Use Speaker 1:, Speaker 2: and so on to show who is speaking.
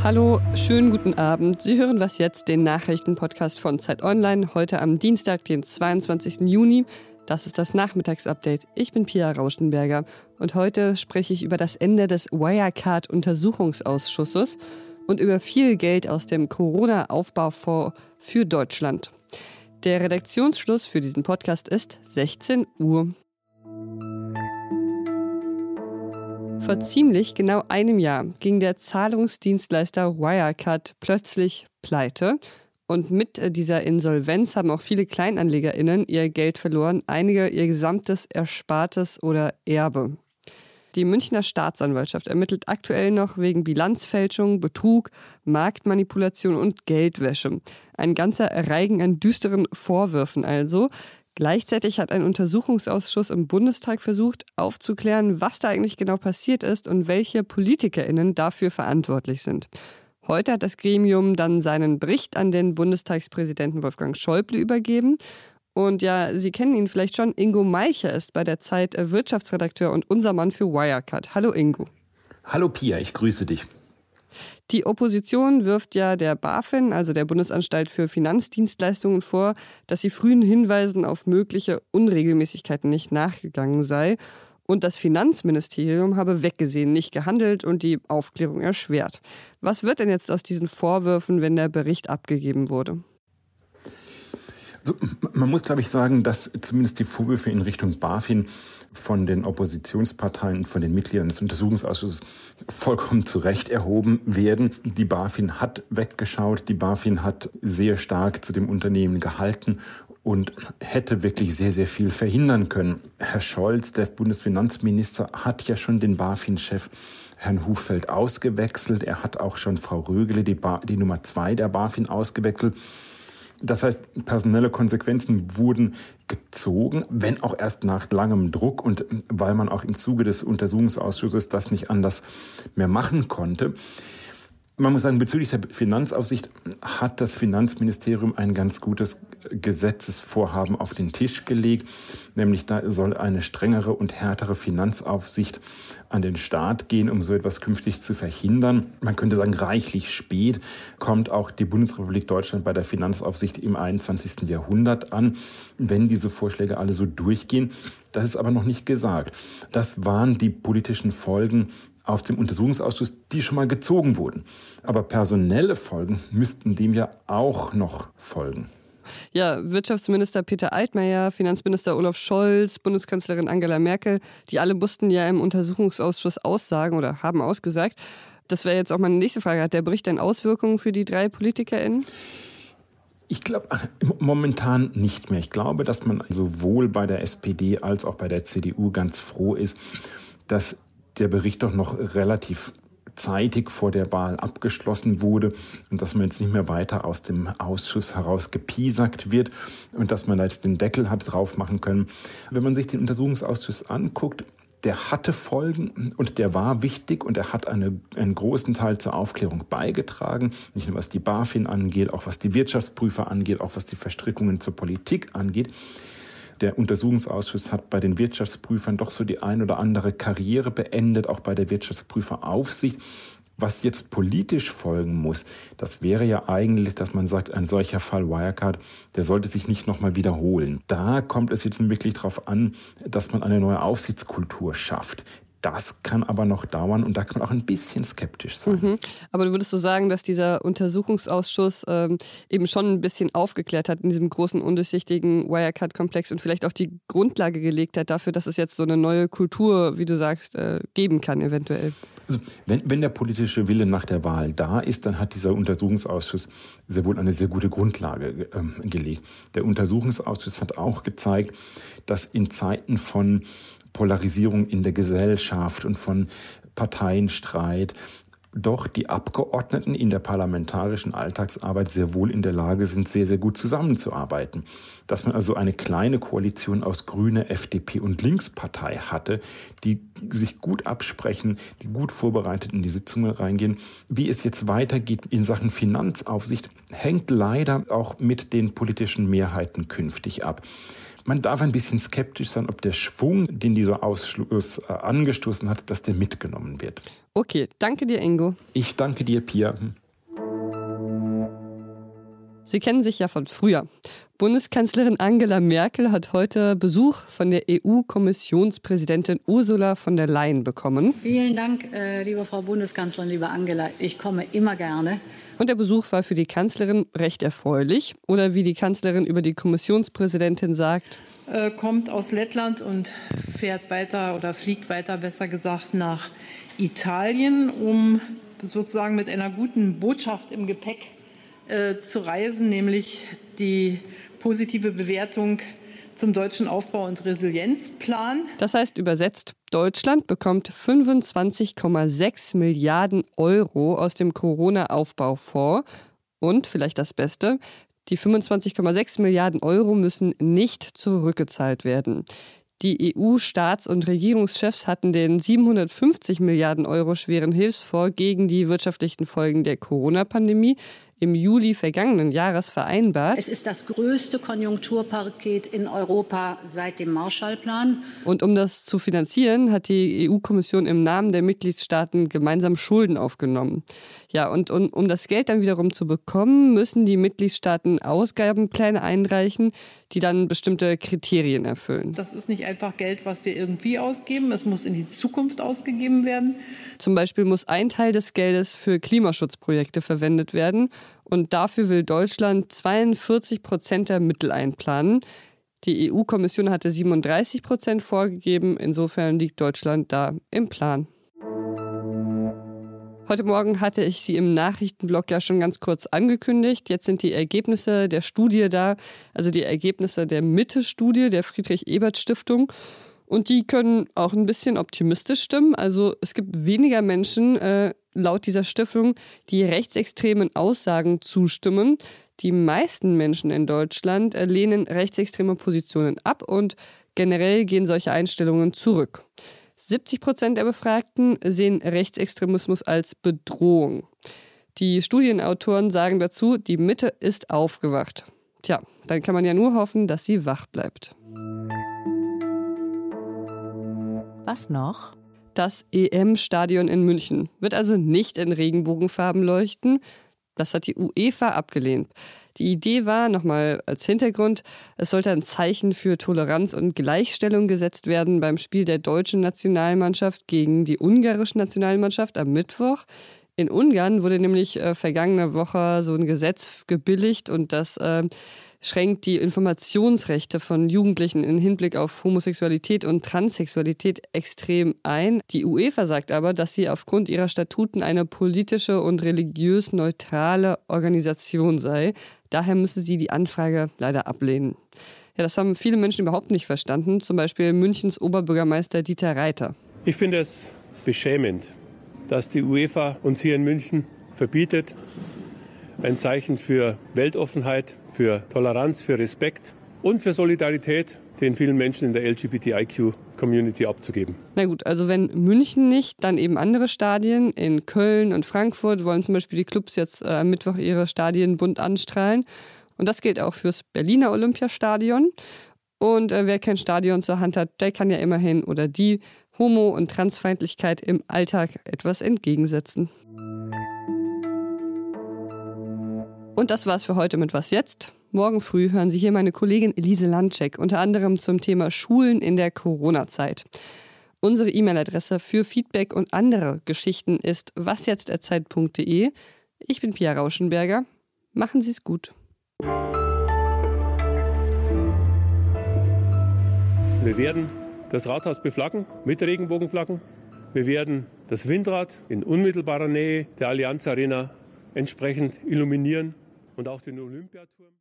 Speaker 1: Hallo, schönen guten Abend. Sie hören was jetzt, den Nachrichtenpodcast von Zeit Online, heute am Dienstag, den 22. Juni. Das ist das Nachmittagsupdate. Ich bin Pia Rauschenberger und heute spreche ich über das Ende des Wirecard-Untersuchungsausschusses und über viel Geld aus dem Corona-Aufbaufonds für Deutschland. Der Redaktionsschluss für diesen Podcast ist 16 Uhr. Vor ziemlich genau einem Jahr ging der Zahlungsdienstleister Wirecard plötzlich pleite. Und mit dieser Insolvenz haben auch viele KleinanlegerInnen ihr Geld verloren, einige ihr gesamtes Erspartes oder Erbe. Die Münchner Staatsanwaltschaft ermittelt aktuell noch wegen Bilanzfälschung, Betrug, Marktmanipulation und Geldwäsche. Ein ganzer Reigen an düsteren Vorwürfen also. Gleichzeitig hat ein Untersuchungsausschuss im Bundestag versucht, aufzuklären, was da eigentlich genau passiert ist und welche PolitikerInnen dafür verantwortlich sind. Heute hat das Gremium dann seinen Bericht an den Bundestagspräsidenten Wolfgang Schäuble übergeben. Und ja, Sie kennen ihn vielleicht schon. Ingo Meicher ist bei der Zeit Wirtschaftsredakteur und unser Mann für Wirecard. Hallo Ingo.
Speaker 2: Hallo Pia, ich grüße dich.
Speaker 1: Die Opposition wirft ja der BaFin, also der Bundesanstalt für Finanzdienstleistungen, vor, dass sie frühen Hinweisen auf mögliche Unregelmäßigkeiten nicht nachgegangen sei. Und das Finanzministerium habe weggesehen, nicht gehandelt und die Aufklärung erschwert. Was wird denn jetzt aus diesen Vorwürfen, wenn der Bericht abgegeben wurde?
Speaker 2: Also, man muss, glaube ich, sagen, dass zumindest die Vorwürfe in Richtung BaFin von den Oppositionsparteien, von den Mitgliedern des Untersuchungsausschusses vollkommen zu Recht erhoben werden. Die BaFin hat weggeschaut, die BaFin hat sehr stark zu dem Unternehmen gehalten und hätte wirklich sehr, sehr viel verhindern können. Herr Scholz, der Bundesfinanzminister, hat ja schon den BaFin-Chef Herrn Hufeld ausgewechselt. Er hat auch schon Frau Rögele, die, die Nummer zwei der BaFin, ausgewechselt. Das heißt, personelle Konsequenzen wurden gezogen, wenn auch erst nach langem Druck und weil man auch im Zuge des Untersuchungsausschusses das nicht anders mehr machen konnte. Man muss sagen, bezüglich der Finanzaufsicht hat das Finanzministerium ein ganz gutes Gesetzesvorhaben auf den Tisch gelegt, nämlich da soll eine strengere und härtere Finanzaufsicht an den Staat gehen, um so etwas künftig zu verhindern. Man könnte sagen, reichlich spät kommt auch die Bundesrepublik Deutschland bei der Finanzaufsicht im 21. Jahrhundert an, wenn diese Vorschläge alle so durchgehen. Das ist aber noch nicht gesagt. Das waren die politischen Folgen auf dem Untersuchungsausschuss, die schon mal gezogen wurden. Aber personelle Folgen müssten dem ja auch noch folgen.
Speaker 1: Ja, Wirtschaftsminister Peter Altmaier, Finanzminister Olaf Scholz, Bundeskanzlerin Angela Merkel, die alle mussten ja im Untersuchungsausschuss aussagen oder haben ausgesagt. Das wäre jetzt auch meine nächste Frage. Hat der Bericht denn Auswirkungen für die drei PolitikerInnen?
Speaker 2: Ich glaube momentan nicht mehr. Ich glaube, dass man sowohl bei der SPD als auch bei der CDU ganz froh ist, dass der Bericht doch noch relativ zeitig vor der Wahl abgeschlossen wurde und dass man jetzt nicht mehr weiter aus dem Ausschuss heraus gepiesackt wird und dass man jetzt den Deckel hat drauf machen können. Wenn man sich den Untersuchungsausschuss anguckt, der hatte Folgen und der war wichtig und er hat eine, einen großen Teil zur Aufklärung beigetragen, nicht nur was die BaFin angeht, auch was die Wirtschaftsprüfer angeht, auch was die Verstrickungen zur Politik angeht. Der Untersuchungsausschuss hat bei den Wirtschaftsprüfern doch so die ein oder andere Karriere beendet, auch bei der Wirtschaftsprüferaufsicht. Was jetzt politisch folgen muss, das wäre ja eigentlich, dass man sagt, ein solcher Fall Wirecard, der sollte sich nicht nochmal wiederholen. Da kommt es jetzt wirklich darauf an, dass man eine neue Aufsichtskultur schafft, das kann aber noch dauern und da kann man auch ein bisschen skeptisch sein. Mhm.
Speaker 1: Aber du würdest so sagen, dass dieser Untersuchungsausschuss ähm, eben schon ein bisschen aufgeklärt hat in diesem großen, undurchsichtigen Wirecard-Komplex und vielleicht auch die Grundlage gelegt hat dafür, dass es jetzt so eine neue Kultur, wie du sagst, äh, geben kann, eventuell.
Speaker 2: Also, wenn, wenn der politische Wille nach der Wahl da ist, dann hat dieser Untersuchungsausschuss sehr wohl eine sehr gute Grundlage ähm, gelegt. Der Untersuchungsausschuss hat auch gezeigt, dass in Zeiten von Polarisierung in der Gesellschaft und von Parteienstreit doch die Abgeordneten in der parlamentarischen Alltagsarbeit sehr wohl in der Lage sind, sehr, sehr gut zusammenzuarbeiten. Dass man also eine kleine Koalition aus Grüne, FDP und Linkspartei hatte, die sich gut absprechen, die gut vorbereitet in die Sitzungen reingehen. Wie es jetzt weitergeht in Sachen Finanzaufsicht, hängt leider auch mit den politischen Mehrheiten künftig ab. Man darf ein bisschen skeptisch sein, ob der Schwung, den dieser Ausschluss äh, angestoßen hat, dass der mitgenommen wird.
Speaker 1: Okay, danke dir, Ingo.
Speaker 2: Ich danke dir, Pia.
Speaker 1: Sie kennen sich ja von früher. Bundeskanzlerin Angela Merkel hat heute Besuch von der EU-Kommissionspräsidentin Ursula von der Leyen bekommen.
Speaker 3: Vielen Dank, äh, liebe Frau Bundeskanzlerin, liebe Angela. Ich komme immer gerne.
Speaker 1: Und der Besuch war für die Kanzlerin recht erfreulich. Oder wie die Kanzlerin über die Kommissionspräsidentin sagt.
Speaker 4: Äh, kommt aus Lettland und fährt weiter oder fliegt weiter, besser gesagt, nach Italien, um sozusagen mit einer guten Botschaft im Gepäck äh, zu reisen, nämlich die positive Bewertung zum deutschen Aufbau- und Resilienzplan.
Speaker 1: Das heißt übersetzt, Deutschland bekommt 25,6 Milliarden Euro aus dem Corona-Aufbaufonds. Und vielleicht das Beste, die 25,6 Milliarden Euro müssen nicht zurückgezahlt werden. Die EU-Staats- und Regierungschefs hatten den 750 Milliarden Euro schweren Hilfsfonds gegen die wirtschaftlichen Folgen der Corona-Pandemie im Juli vergangenen Jahres vereinbart.
Speaker 3: Es ist das größte Konjunkturpaket in Europa seit dem Marshallplan.
Speaker 1: Und um das zu finanzieren, hat die EU-Kommission im Namen der Mitgliedstaaten gemeinsam Schulden aufgenommen. Ja, und, und um das Geld dann wiederum zu bekommen, müssen die Mitgliedstaaten Ausgabenpläne einreichen, die dann bestimmte Kriterien erfüllen.
Speaker 4: Das ist nicht einfach Geld, was wir irgendwie ausgeben. Es muss in die Zukunft ausgegeben werden.
Speaker 1: Zum Beispiel muss ein Teil des Geldes für Klimaschutzprojekte verwendet werden. Und dafür will Deutschland 42 Prozent der Mittel einplanen. Die EU-Kommission hatte 37 Prozent vorgegeben. Insofern liegt Deutschland da im Plan. Heute Morgen hatte ich sie im Nachrichtenblog ja schon ganz kurz angekündigt. Jetzt sind die Ergebnisse der Studie da, also die Ergebnisse der Mitte-Studie der Friedrich-Ebert-Stiftung. Und die können auch ein bisschen optimistisch stimmen. Also es gibt weniger Menschen, äh, laut dieser Stiftung, die rechtsextremen Aussagen zustimmen. Die meisten Menschen in Deutschland äh, lehnen rechtsextreme Positionen ab und generell gehen solche Einstellungen zurück. 70 Prozent der Befragten sehen Rechtsextremismus als Bedrohung. Die Studienautoren sagen dazu, die Mitte ist aufgewacht. Tja, dann kann man ja nur hoffen, dass sie wach bleibt.
Speaker 5: Was noch?
Speaker 1: Das EM-Stadion in München wird also nicht in Regenbogenfarben leuchten. Das hat die UEFA abgelehnt. Die Idee war, nochmal als Hintergrund, es sollte ein Zeichen für Toleranz und Gleichstellung gesetzt werden beim Spiel der deutschen Nationalmannschaft gegen die ungarische Nationalmannschaft am Mittwoch. In Ungarn wurde nämlich äh, vergangene Woche so ein Gesetz gebilligt und das äh, schränkt die Informationsrechte von Jugendlichen im Hinblick auf Homosexualität und Transsexualität extrem ein. Die UEFA sagt aber, dass sie aufgrund ihrer Statuten eine politische und religiös neutrale Organisation sei. Daher müsse sie die Anfrage leider ablehnen. Ja, das haben viele Menschen überhaupt nicht verstanden, zum Beispiel Münchens Oberbürgermeister Dieter Reiter.
Speaker 6: Ich finde es beschämend, dass die UEFA uns hier in München verbietet, ein Zeichen für Weltoffenheit, für Toleranz, für Respekt und für Solidarität den vielen Menschen in der LGBTIQ-Community abzugeben.
Speaker 1: Na gut, also wenn München nicht, dann eben andere Stadien. In Köln und Frankfurt wollen zum Beispiel die Clubs jetzt äh, am Mittwoch ihre Stadien bunt anstrahlen. Und das gilt auch fürs Berliner Olympiastadion. Und äh, wer kein Stadion zur Hand hat, der kann ja immerhin oder die Homo- und Transfeindlichkeit im Alltag etwas entgegensetzen. Und das war's für heute mit Was jetzt? Morgen früh hören Sie hier meine Kollegin Elise Landcheck, unter anderem zum Thema Schulen in der Corona-Zeit. Unsere E-Mail-Adresse für Feedback und andere Geschichten ist wasjetzt.zeit.de. Ich bin Pia Rauschenberger. Machen Sie es gut.
Speaker 6: Wir werden das Rathaus beflaggen mit Regenbogenflaggen. Wir werden das Windrad in unmittelbarer Nähe der Allianz Arena entsprechend illuminieren und auch den Olympiaturm.